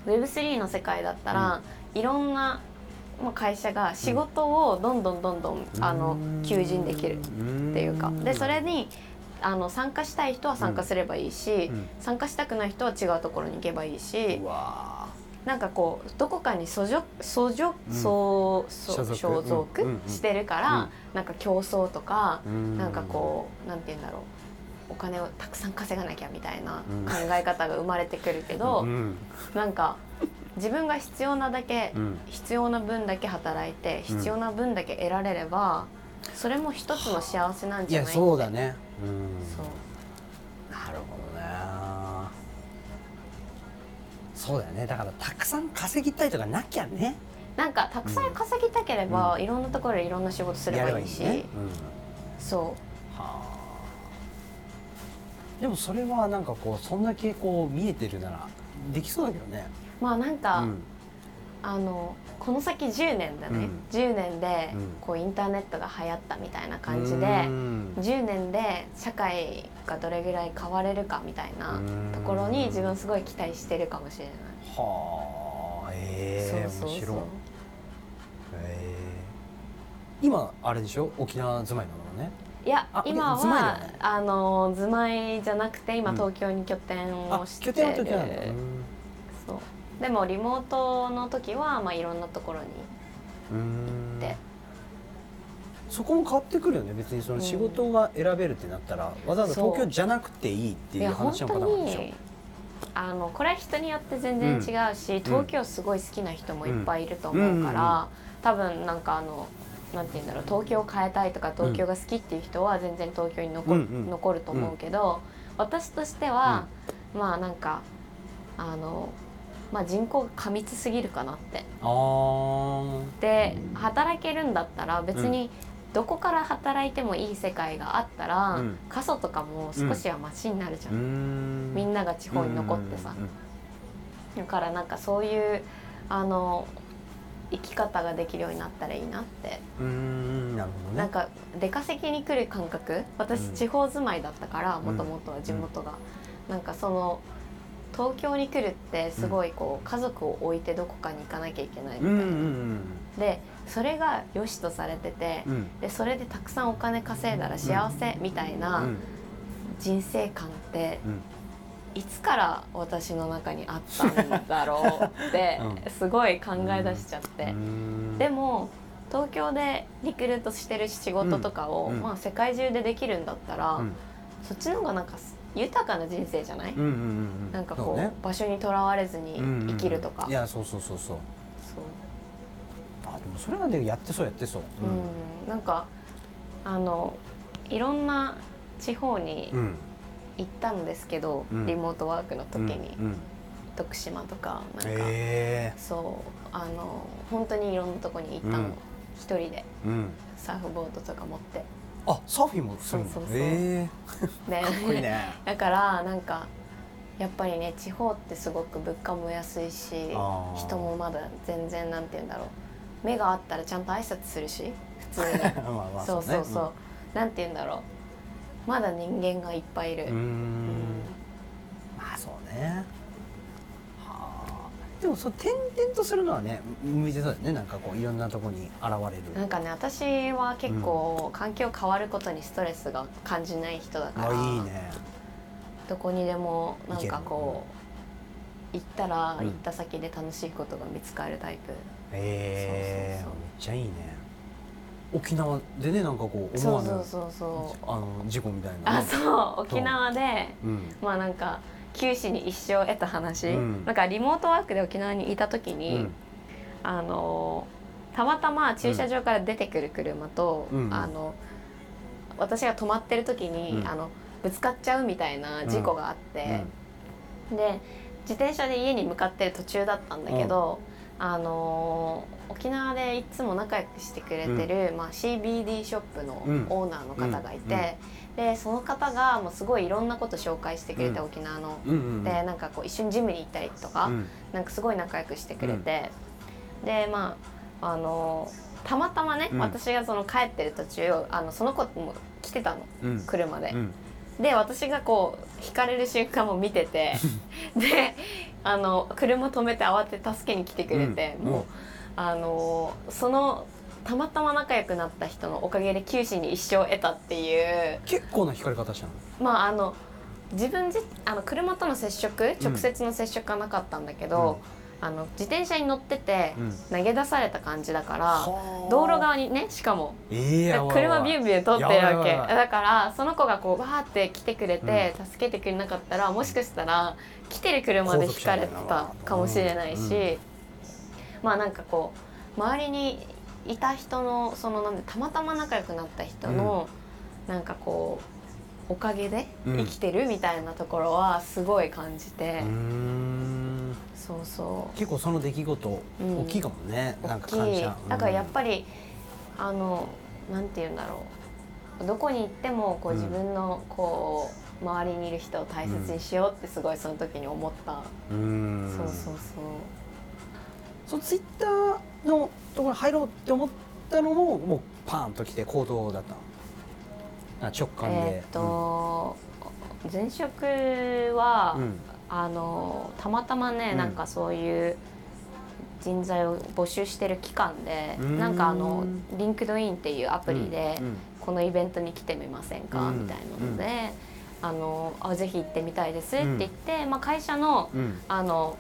Web3 の世界だったら、いろんなまあ会社が仕事をどんどんどんどん、あの求人できるっていうか。でそれにあの参加したい人は参加すればいいし、うん。参加したくない人は違うところに行けばいいしなんかこうどこかに所属？所属うん。所属してるから、うん。なんか競争とか、ーなんかこうなんて言うんだろう。お金をたくさん稼がなきゃみたいなうん。考え方が生まれてくるけど、うん。なんか自分が必要なだけ、うん。必要な分だけ働いてうん。必要な分だけ得られれば、それも一つの幸せなんいやじゃないそうだね。うん。そう。なるほどね。そうだよね。だからたくさん稼ぎたいとかなきゃね。なんかたくさん稼ぎたければ、いろんなところでいろんな仕事すればいいし。ね、うん。そはあ。でもそれはなんかこうそんだけこう見えてるならできそうだけどね。うまあなんか、うんあのこの先10年だね、うん。10年でうん。こうインターネットが流行ったみたいな感じで、うん。10年で社会がどれぐらい変われるかみたいなうんところに自分すごい期待してるかもしれない。はあ。ええそうそうそう。面白い。ええ今あれでしょ？沖縄住まいなのね。いやあ今はよね。あの住まいじゃなくて今うん。東京に拠点あをしてる、拠点の時なんだ。そうでもリモートの時はまあいろんなところにうんうん。でそこも変わってくるよね。別にその仕事が選べるってなったら、わざわざ東京じゃなくていいっていう話のパターンでしょ。にあのこれは人によって全然違うし、東京すごい好きな人もいっぱいいると思うから、多分なんかあのなんて言うんだろう東京を変えたいとか東京が好きっていう人は全然東京に残,、うんうん。残ると思うけど、私としては、まあなんかあの、まあ、人口が過密すぎるかなって。で働けるんだったら別にどこから働いてもいい世界があったら、うん。過疎とかも少しはマシになるじゃん、ん。みんなが地方に残ってさ、だからなんかそういうあの生き方ができるようになったらいいなって、うん。うんなるほどね。なんか出稼ぎに来る感覚。私うん。地方住まいだったからうん。もともとは地元が、なんかその東京に来るってすごいこう家族を置いてどこかに行かなきゃいけないみたいな、うんうんでそれが良しとされてて、うん。うんでそれでたくさんお金稼いだら幸せみたいなうん。人生観ってうん。いつから私の中にあったんだろうって うすごい考え出しちゃって、うん。でも東京でリクルートしてる仕事とかを、うん。まあ、世界中でできるんだったら、うん。そっちの方がなんか豊かな人生じゃない、うんうんうんうん。なんかこうね。場所にとらわれずに生きるとか、うんうんいやそうそうそうそう。そう。あでもそれはねやってそうやってそう。うん、なんかあのいろんな地方にうん。行ったんですけど、うん。リモートワークの時に、うんうん。徳島とかなんか、へそう。あの本当にいろんなとこに行ったの、うん。一人で。えうん。サーフボードとか持ってあサーフィンもするんだそうそうそう。へでえ かっこいいね。だからなんかやっぱりね地方ってすごく物価も安いしあー。人もまだ全然なんて言うんだろう。目があったらちゃんと挨拶するし普通に。まあまあそうそうそう、ねなんて言うんだろう。まだ人間がいっぱいいる、うん。うーん。まあそうね。はあでもそう転々とするのはね向いてそうだよね。なんかこういろんなとこに現れる。なんかね私は結構環境変わることにストレスが感じない人だから、あいいね。どこにでもなんかいこう行ったらうん。行った先で楽しいことが見つかるタイプ、へえめっちゃいいね。沖縄でねなんかこう思わぬそうそうそうそう。あの事故みたいな。ねあそう。沖縄でうん。まあなんか九死に一生を得た話、うん。なんかリモートワークで沖縄にいた時に、うん。あのたまたま駐車場から出てくる車と、うんあの私が止まってる時に、うん。あのぶつかっちゃうみたいな事故があって、うん。で自転車で家に向かってる途中だったんだけど、あのー沖縄でいつも仲良くしてくれてる、まあ、CBD ショップのうん。オーナーの方がいて、うんでその方がもうすごいいろんなこと紹介してくれて、うん。沖縄の。うんうんでなんかこう一緒にジムに行ったりとか、うん。なんかすごい仲良くしてくれて、でまああのたまたまね、うん。私がその帰ってる途中あのその子も来てたのうん。車で。うん。で私がこう引かれる瞬間も見てて であの車止めて慌てて助けに来てくれて、うん。もうあのそのたまたま仲良くなった人のおかげで九死に一生を得たっていう。結構な光り方したの？まああの自分じあの車との接触？直接の接触はなかったんだけど、あの自転車に乗っててうん。投げ出された感じだから、はあ。道路側にねしかも。車ビュンビュン通ってるやばわけいやばい。だからその子がこうバーって来てくれて、助けてくれなかったらもしかしたら来てる車でひかれてたかもしれないし、うん。まあなんかこう周りにいた人のそのなんでたまたま仲良くなった人の、なんかこうおかげでうん。生きてるみたいなところはすごい感じて、うーん。そうそう。結構その出来事うん。大きいかもね、なんか大きい感謝だからやっり、ぱり、あのなんて言うんだろう。どこに行ってもこううん自分のこう周りにいる人を大切にしようってすごいその時に思った、うん、うんそうそうそう。そのツイッターのところに入ろうって思ったのももうパーンときて行動だった直感で、えーっと、前職は、うん。あのたまたまね、うん。なんかそういう人材を募集してる期間で、うん。なんかあの LinkedIn っていうアプリで、うん。うん。このイベントに来てみませんか、うん。みたいなので、あのあぜひ行ってみたいですって言って、まあ、会社のうん。あの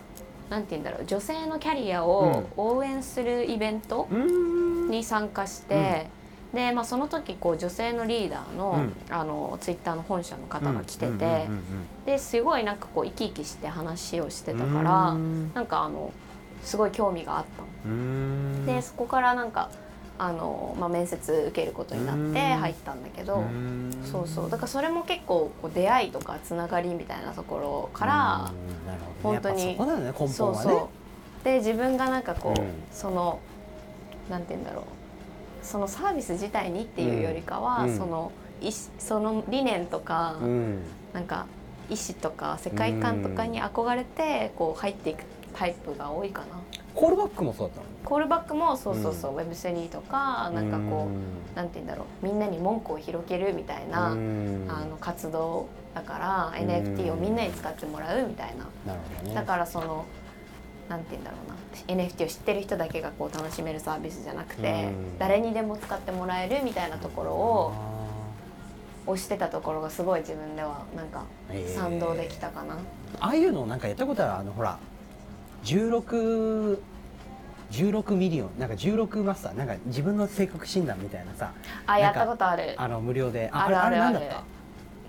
なんて言うんだろう女性のキャリアを応援するイベントうん。に参加して、で、まあ、その時こう女性のリーダーの,、うん。あのツイッターの本社の方が来てて、うんうんうんですごいなんかこう生き生きして話をしてたうんから、うん。なんかあのすごい興味があったでそこからなんかあの、まあ、面接受けることになってうん。入ったんだけど、ん。そうそう。だからそれも結構こう出会いとかつながりみたいなところから、本当にそねね。そうそう。で自分がなんかこう、うん。そのなんて言うんだろう。そのサービス自体にっていうよりかは、うん。その意思その理念とか、うん。なんか意思とか世界観とかに憧れてこう入っていくタイプが多いかな。コールバックもそうだったの？コールバックもそうそうそう、Web3 とかなんかこう、うなんて言うんだろうみんなに文句を広げるみたいな、ん。あの活動だから、うん。NFT をみんなに使ってもらうみたいな、なるほどね。だからそのなんて言うんだろうな。NFT を知ってる人だけがこう楽しめるサービスじゃなくて、うん。誰にでも使ってもらえるみたいなところを推してたところがすごい自分ではなんかえー。賛同できたかな。ああいうのなんかやったことあるあのほら16 16ミリオンなんか16マスターなんか自分の性格診断みたいなさあやったことある。あの無料であるあるあるれなんだっ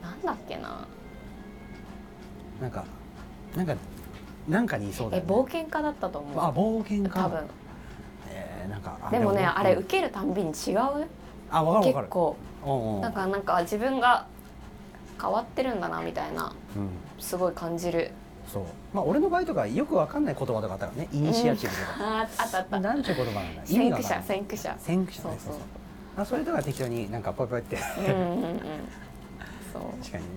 た？なんだっけな。なんかなんかなんかにいそうだね、冒険家だったと思う。あ冒険家多分。えー、なんかでもねあれ受けけるたんびに違う？あわかるわかる結構なんかなんか自分が変わってるんだなみたいなうんすごい感じる。そうまあ俺の場合とかよくわかんない言葉とかあったからねイニシアチブとか、あーあったあった。なんていう言葉なんだ意先駆者味がわかんない先駆者。先駆者ねそうそう。あそれとか適当になんかポイポイってうんうんうん。そう。確かにね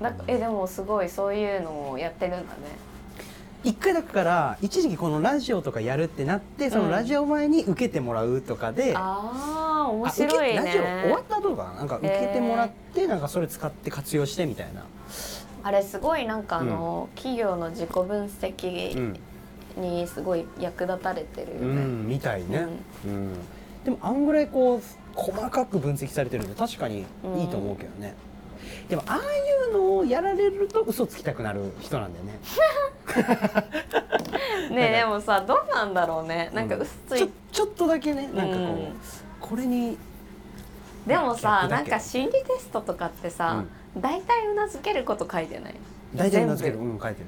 だえでもすごいそういうのをやってるんだね。一回だから一時期このラジオとかやるってなってそのラジオ前に受けてもらうとかで、ああ面あ受け白いね。ラジオ終わった後とかななんか受けてもらって、なんかそれ使って活用してみたいな、あれすごいなんかあの、企業の自己分う析ん。にすごい役立たれてるようね。ん、みたいね、うん。でもあんぐらいこう細かく分析されてるんで確かにいいと思うけどね、でもああいうのをやられると嘘つきたくなる人なんだよね。ねでもさどうなんだろうね。なんか嘘つちょいちょっとだけねなんかこう、うん。これに。でもさなんか心理テストとかってさ、大体うなずけること書いてない。大体うなずける。全うん書いてる。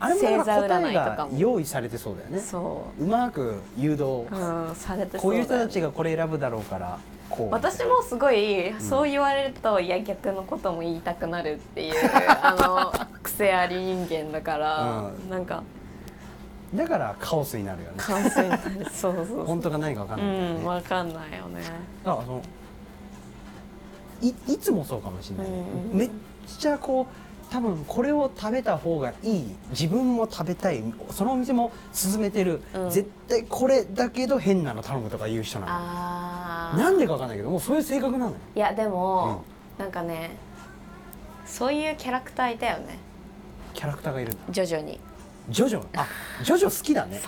あれもなんか星座占答えが用意されてそうだよね。そう。まく誘導、う、うん、されてこそういう人たちがこれ選ぶだろうからこう。私もすごいそう言われると、いや逆のことも言いたくなるっていう あの癖あり人間だから、うん。なんか。だからカオスになるよね関西になるそうそうそう本当か何か分かんうないね、ん分かんないよねだからそのいいつもそうかもしれないね、うんめっちゃこう多分これを食べた方がいい。自分も食べたい。そのお店も勧めてる、うん。絶対これだけど変なの頼むとか言う人なの。なんでか分かんないけどもうそういう性格なのよ。いやでも、なんかねそういうキャラクターいたよね。キャラクターがいる徐々に。ジョジョ？あジョジョ好きだね。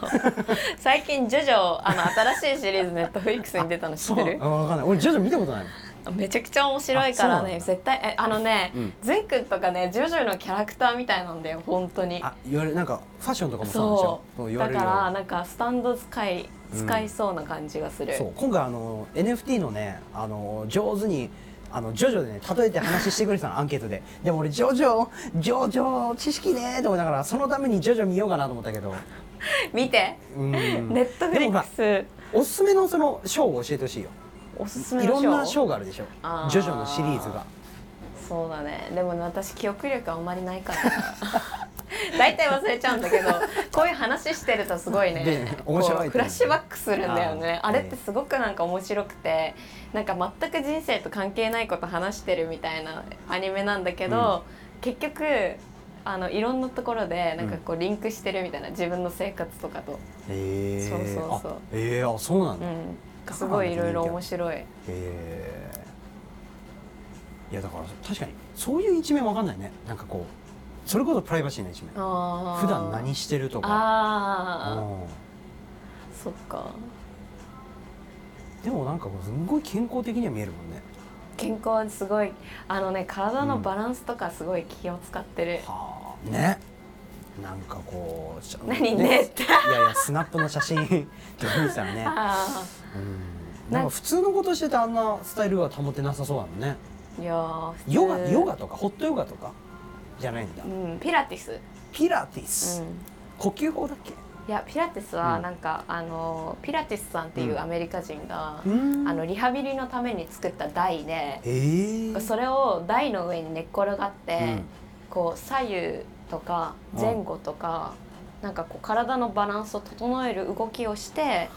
最近ジョジョあの新しいシリーズ ネットフリックスに出たの知ってる？あ分かんない。俺ジョジョ見たことないめちゃくちゃ面白いからね絶対えあのね、うん。ゼン君とかねジョジョのキャラクターみたいなんだよ本当に。あ言われなんかファッションとかもそうなんだからなんかスタンド使いうん使いそうな感じがする、そう。今回あの NFT のねあの上手にあのジョジョでね例えて話してくれてたのアンケートで。でも俺ジョジョジョジョ知識ねーと思いながらそのためにジョジョ見ようかなと思ったけど。見て。うん。ネットフリックス。おすすめのそのショーを教えてほしいよおすすめいのショーろんなショー？があるでしょ。ジョジョのシリーズが。そうだね。でもね私記憶力あんまりないから。な 大体忘れちゃうんだけどこういう話してるとすごいね。で面白いフラッシュバックするんだよね。あれってすごくなんか面白くてなんか全く人生と関係ないこと話してるみたいなアニメなんだけど、結局あのいろんなところでなんかこうリンクしてるみたいな。自分の生活とかと、へえそうそうそう。あえー、あそうなんだ、へうん、すごいいろいろ面白い。えいやだから確かにそういう一面わかんないね。なんかこうそれこそプライバシーな一面。普段何してるとか。ああうん。そっか。でもなんかすんごい健康的には見えるもんね。健康すごい。あのね体のバランスとかすごい気を使ってる、はあ。ねなんかこうし何ねって。いやいやスナップの写真とか見てたらね。あうん。なんか普通のことしててあんなスタイルは保てなさそうなのね。あいやヨガヨガとかホットヨガとか？じゃないんだ。うんピラティス、ピラティうス、ん、呼吸法だっけ？いやピラティスうん。はなんか、あのピラティスさんっていうアメリカ人が、うん。あのリハビリのために作った台で、ええそれを台の上に寝っ転がって、うん。こう左右とか前後とか、なんかこう体のバランスを整える動きをして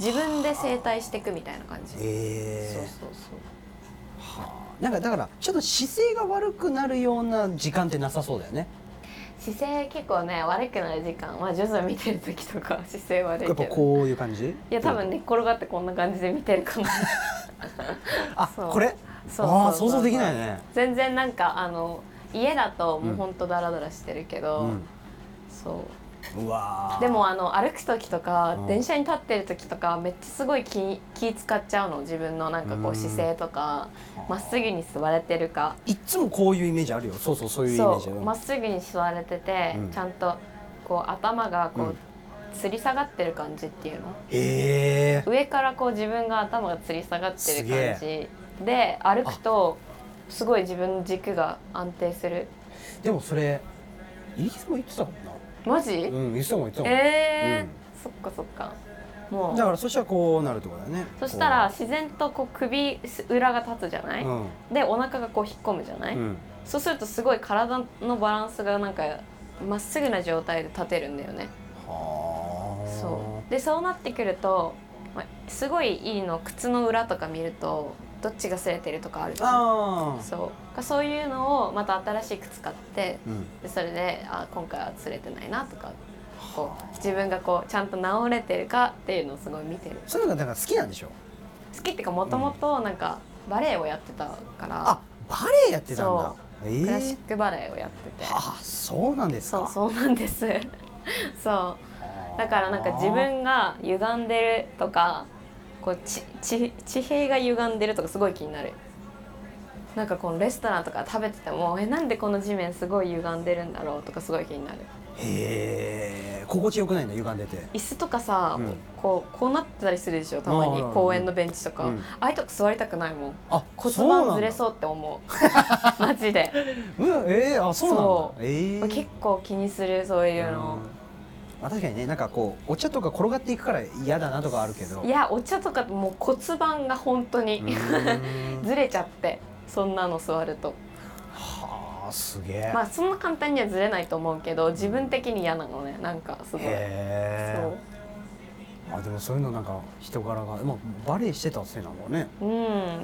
自分で整体していくみたいな感じ、ええ。そうそうそう。はあ。なんかだからちょっと姿勢が悪くなるような時間ってなさそうだよね。姿勢結構ね悪くなる時間。まあ徐々見てる時とか 姿勢悪いけど。やっぱこういう感じ？いや多分寝っ転がってこんな感じで見てるかも。あこれ？そうそうそう想像できないね。全然なんかあの家だともううん。ほんとダラダラしてるけど、うん。そう。うでもあの歩く時とかうん電車に立ってる時とかめっちゃすごい気気使っちゃうの。自分のなんかこう姿勢とかまっすぐに座れてるか。いっつもこういうイメージあるよ。そうそうそういうイメージまっすぐに座れてて、うん。ちゃんとこう頭がこう、うん。吊り下がってる感じっていうの？へえ上からこう自分が頭が吊り下がってするげ感じ。で歩くとすごい自分の軸が安定する。でもそれイギリスも言ってたもんな。マジ、うん言ってたもん言ってたもん。えーそっかそっか。もう。だからそしたらこうなるってことだよね。そしたら自然とこう首裏が立つじゃない、こうでお腹がこう引っ込むじゃない、うん、うん、そうするとすごい体のバランスがなんかまっすぐな状態で立てるんだよね。はあ。そう。でそうなってくると、まあ、すごいいいの。靴の裏とか見るとどっちが擦れてるとかあるじゃん。ああそう。そういうのをまた新しい靴買ってうん。でそれであ今回は擦れてないなとかこう自分がこうちゃんと治れてるかっていうのをすごい見てる。そういうのが好きなんでしょ？好きっていうかもともとなんかバレエをやってたから、あバレエやってたんだ。そええクラシックバレエをやってて、あそうなんですか。そうそうなんです。そう。だからなんか自分が歪んでるとかこうちち地平が歪んでるとかすごい気になる。なんかこのレストランとか食べててもえなんでこの地面すごい歪んでるんだろうとかすごい気になる。へえ心地よくないんだ歪んでて。椅子とかさ、うん。こうこうなってたりするでしょたまに公園のベンチとか、うん。ああいうとこ座りたくないもん。あ骨盤ずれそうって思う。マジで。うわえー、あそうなんだそう。ええ結構気にするそういうの、まあ、確かにねなんかこうお茶とか転がっていくから嫌だなとかあるけど。いやお茶とかもう骨盤が本当に ずれちゃってそんなの座ると。はあすげえ、まあそんな簡単にはずれないと思うけど自分的に嫌なのねなんかすごい。へえ。あでもそういうのなんか人柄が、まあ、バレエしてたせいなのねそうう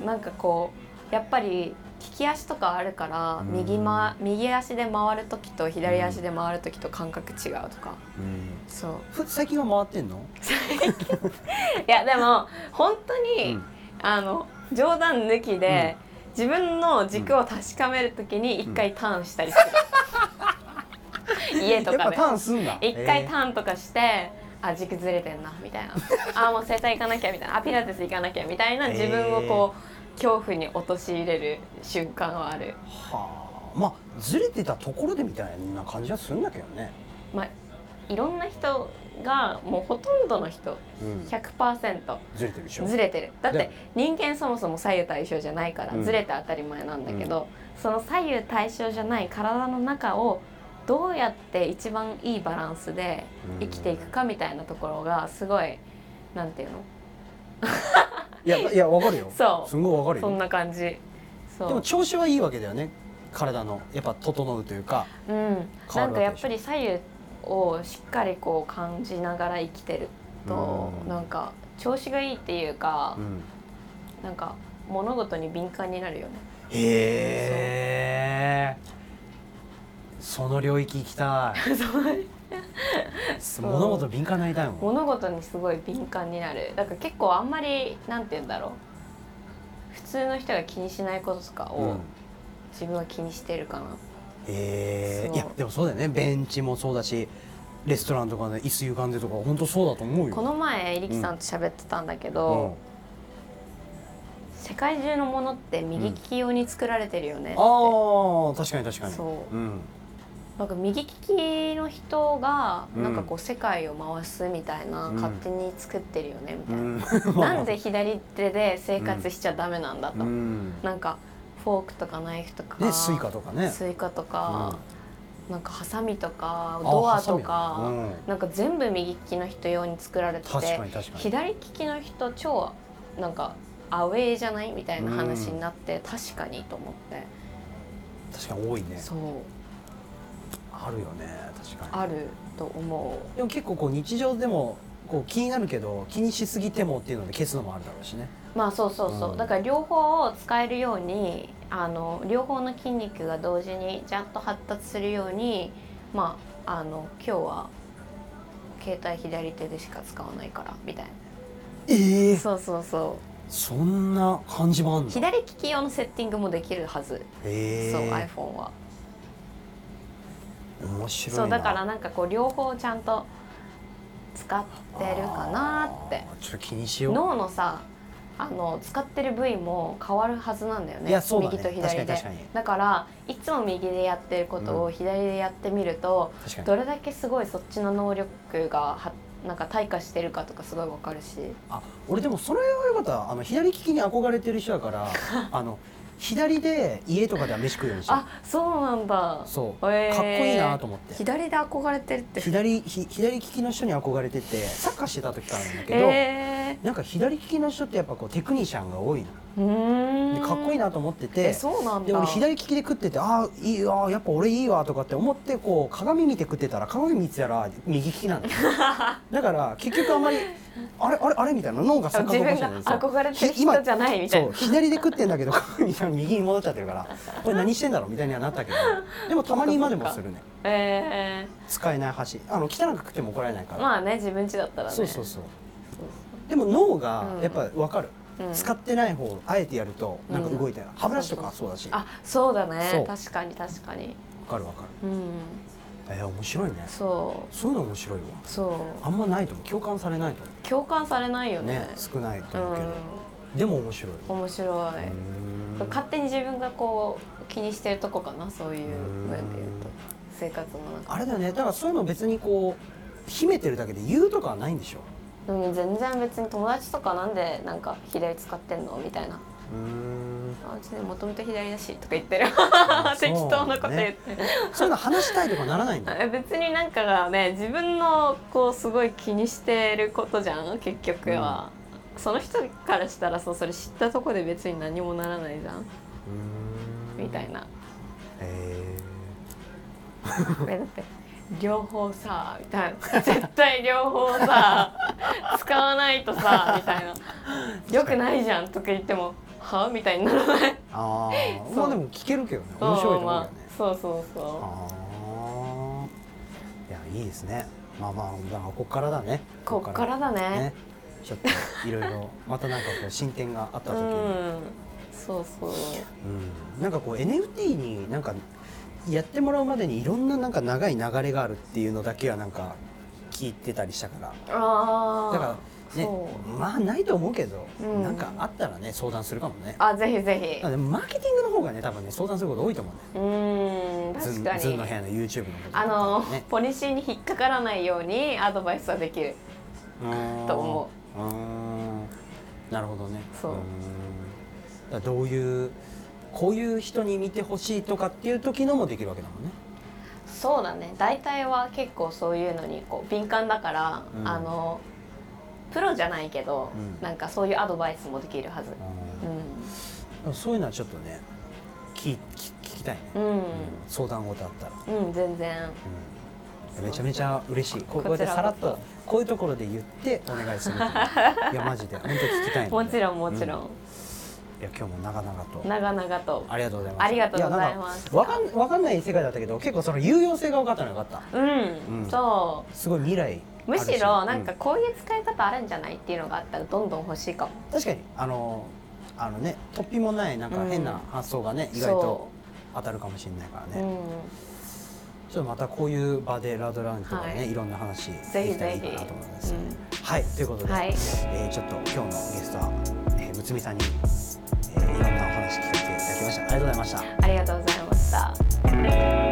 んなんかこうやっぱり利き足とかあるからうん。右,、ま、右足で回る時と左足で回る時と感覚違うとか。うん。そう。ふ最近は回ってんの？いやでも本当に、うん。あの冗談抜きで、自分の軸を確かめるときに一回ターンしたりする、家とかで。一回へターンとかして、あ軸ずれてんなみたいな。あもう整体行かなきゃみたいな。あピラティス行かなきゃみたいな自分をこう恐怖に陥れる瞬間はある。えはあ。まあずれてたところでみたいな感じはするんだけどね。まあいろんな人がもうほとんどの人うん。100%ずれてるでしょ。ずれてる。だってで人間そもそも左右対称じゃないから、うん。ずれて当たり前なんだけど、その左右対称じゃない体の中をどうやって一番いいバランスで生きていくかみたいなところがすごいなんていうの？いやいやわかるよ。そう。すごいわかるよ。そんな感じ。そう。でも調子はいいわけだよね。体のやっぱ整うというか。うん、なんかやっぱり左右をしっかりこう感じながら生きてると、うん。なんか調子がいいっていうかう、ん。なんか物事に敏感になるよね。へえその領域行きたい 物事敏感になりたいも。ん物事にすごい敏感になる。だから結構あんまりなんて言うんだろう。普通の人が気にしないこととかをうん。自分は気にしてるかな、えいやでもそうだよね。ベンチもそうだしレストランとかで椅子歪んでとか本当そうだと思うよ。この前エリキさんと喋ってたんだけうん。ど、世界中のものって右利き用に作られてるよねって、ああ確かに確かに。そう。うんなんか右利きの人がうん。なんかこう世界を回すみたいな、うん。勝手に作ってるよねみうたいな、ん。なんで左手で生活しちゃダメなんだと、うん。なんかフォークとかナイフとか、ねスイカとかね。スイカとか、なんかハサミとかあドアとか、うん。なんか全部右利きの人用に作られて確て左利きの人超なんかアウェーじゃないみたいな話になって、確かにと思って。確かに多いね。そうあるよね確かに。あると思う。でも結構こう日常でもこう気になるけど気にしすぎてもっていうので消すのもあるだろうしね。まあそうそうそう、うん。だから両方を使えるようにあの両方の筋肉が同時にちゃんと発達するようにまああの今日は携帯左手でしか使わないからみたいええなそうそうそそんな感じもあんうの？左利き用のセッティングもできるはず、へえ。そう iPhone は面白いな。そうだからなんかこう両方ちゃんと使ってるかなって。ちょっと気にしよう。脳のさあの使ってる部位も変わるはずなんだよね。ね。右と左で。だからいつも右でやってることを左でやってみると、確かに。どれだけすごいそっちの能力がはなんか退化してるかとかすごいわかるし。あ俺でもそれはよかった。あの左利きに憧れてる人だから あの左で家とかでは飯食うようにしてる。あそうなんだ。そう、へー。かっこいいなと思って。左で憧れてるって。左ひ左利きの人に憧れててサッカーしてた時からなんだけど、えなんか左利きの人ってやっぱこうテクニシャンが多いの。ー、うーんでかっこいいなと思っててで俺左利きで食っててああいいわやっぱ俺いいわとかって思ってこう鏡見て食ってたら鏡見てたら右利きなんだよ。だから結局あんまりあれあれあれ？みたいな脳が錯覚起こしてるんですよ。が憧れてる人じゃないみたいそうな左で食ってんだけど鏡見たら右に戻っちゃってるからこれ何してんだろう？みたいにはなったけどでもたまに今でもするね。え使えない箸。あの汚く食っても怒られないかー、ら、まあね自分家だったらね。そうそうそう。でも脳がうん。やっぱ分かる、うん使ってない方をあえてやるとなんか動いてる、歯ブラシとかそうだし。分あそうだね。確かに確かに。かる分かる。うん。えー、面白いね。そう。そういうの面白いわ。そう。あんまないと思う。共感されないと共感されないよ思うね。ね少ないとう思うけど、ん。でも面白い。面白い、勝手に自分がこう気にしてるとこかなそういううん。面で言うと。生活の中あれだよね。だからそういうの別にこう秘めてるだけで言うとかはないんでしょうん。全然別に友達とかなんでなんか左使ってんのみたいな。うーん。あうちでもともと左だしとか言ってる。あ 適当なこと言っねて、そういうの話したいとかならないんだえ別になんかがね自分のこうすごい気にしてることじゃん結局は、その人からしたらそうそれ知ったとこで別に何もならないじゃん。うーん。みたいな。へえだって両方さみたいな。絶対両方さ 使わないとさみたいな。よくないじゃんとか言ってもは？みたいにならない。ーああそう。まあでも聞けるけどね。面白いと思うよね、まあそうそうそああいやいいですね。まあまあだからここからだね。うこっからだね。ね。ちょっといろいろまたなんかこう進展があったう時に、うん。んそうそう。なんかこう NFT になんかやってもらうまでにいろんななんか長い流れがあるっていうのだけはなんか聞いてたりしたから。だからねまあないと思うけど、うん。なんかあったらね相談するかもね。あぜひぜあでもマーケティングの方がね多分ね相談すること多いと思うんだよひうーん確かに。ズンの部屋の YouTube のこととかあの、ねポリシーに引っかからないようにアドバイスはできると思う。ー。んなるほどね。そうーん。だからどういうこういう人に見てほしいとかっていう時のもできるわけだもんね。そうだね。大体は結構そういうのにこう敏感だから、うん。あのプロじゃないけど、うん。なんかそういうアドバイスもできるはず。うん。そういうのはちょっとね聞聞聞きたいね、うん、うん。相談事あったら、うん、全然。うん、めちゃめちゃ嬉しい。こうこうやってさらっとこういうところで言ってお願いするといやマジで。本当聞きたいもちろんもちろん、ういや今日も長々と。長々と。ありがとうございます。ありがとうございます。やなんかわかんわかんない世界だったけど結構その有用性が分かったのがよかったうん、うんそすごい未来う。むしろなんかうこういう使い方あるんじゃないっていうのがあったらどんどん欲しいかも。確かに。あのあのね突飛もないなんか変な発想がね、意外と当たるかもしれないからね、う。ん、ちょっとまたこういう場でラドラウンジとかね、はい。い、ろんな話でぜひ。きたらいいと思います、うん。はい。ということで、はい。えーちょっと今日のゲストは、えー、むつみさんに、えーいろんなお話聞かせていただきましたありがとうございましたありがとうございました。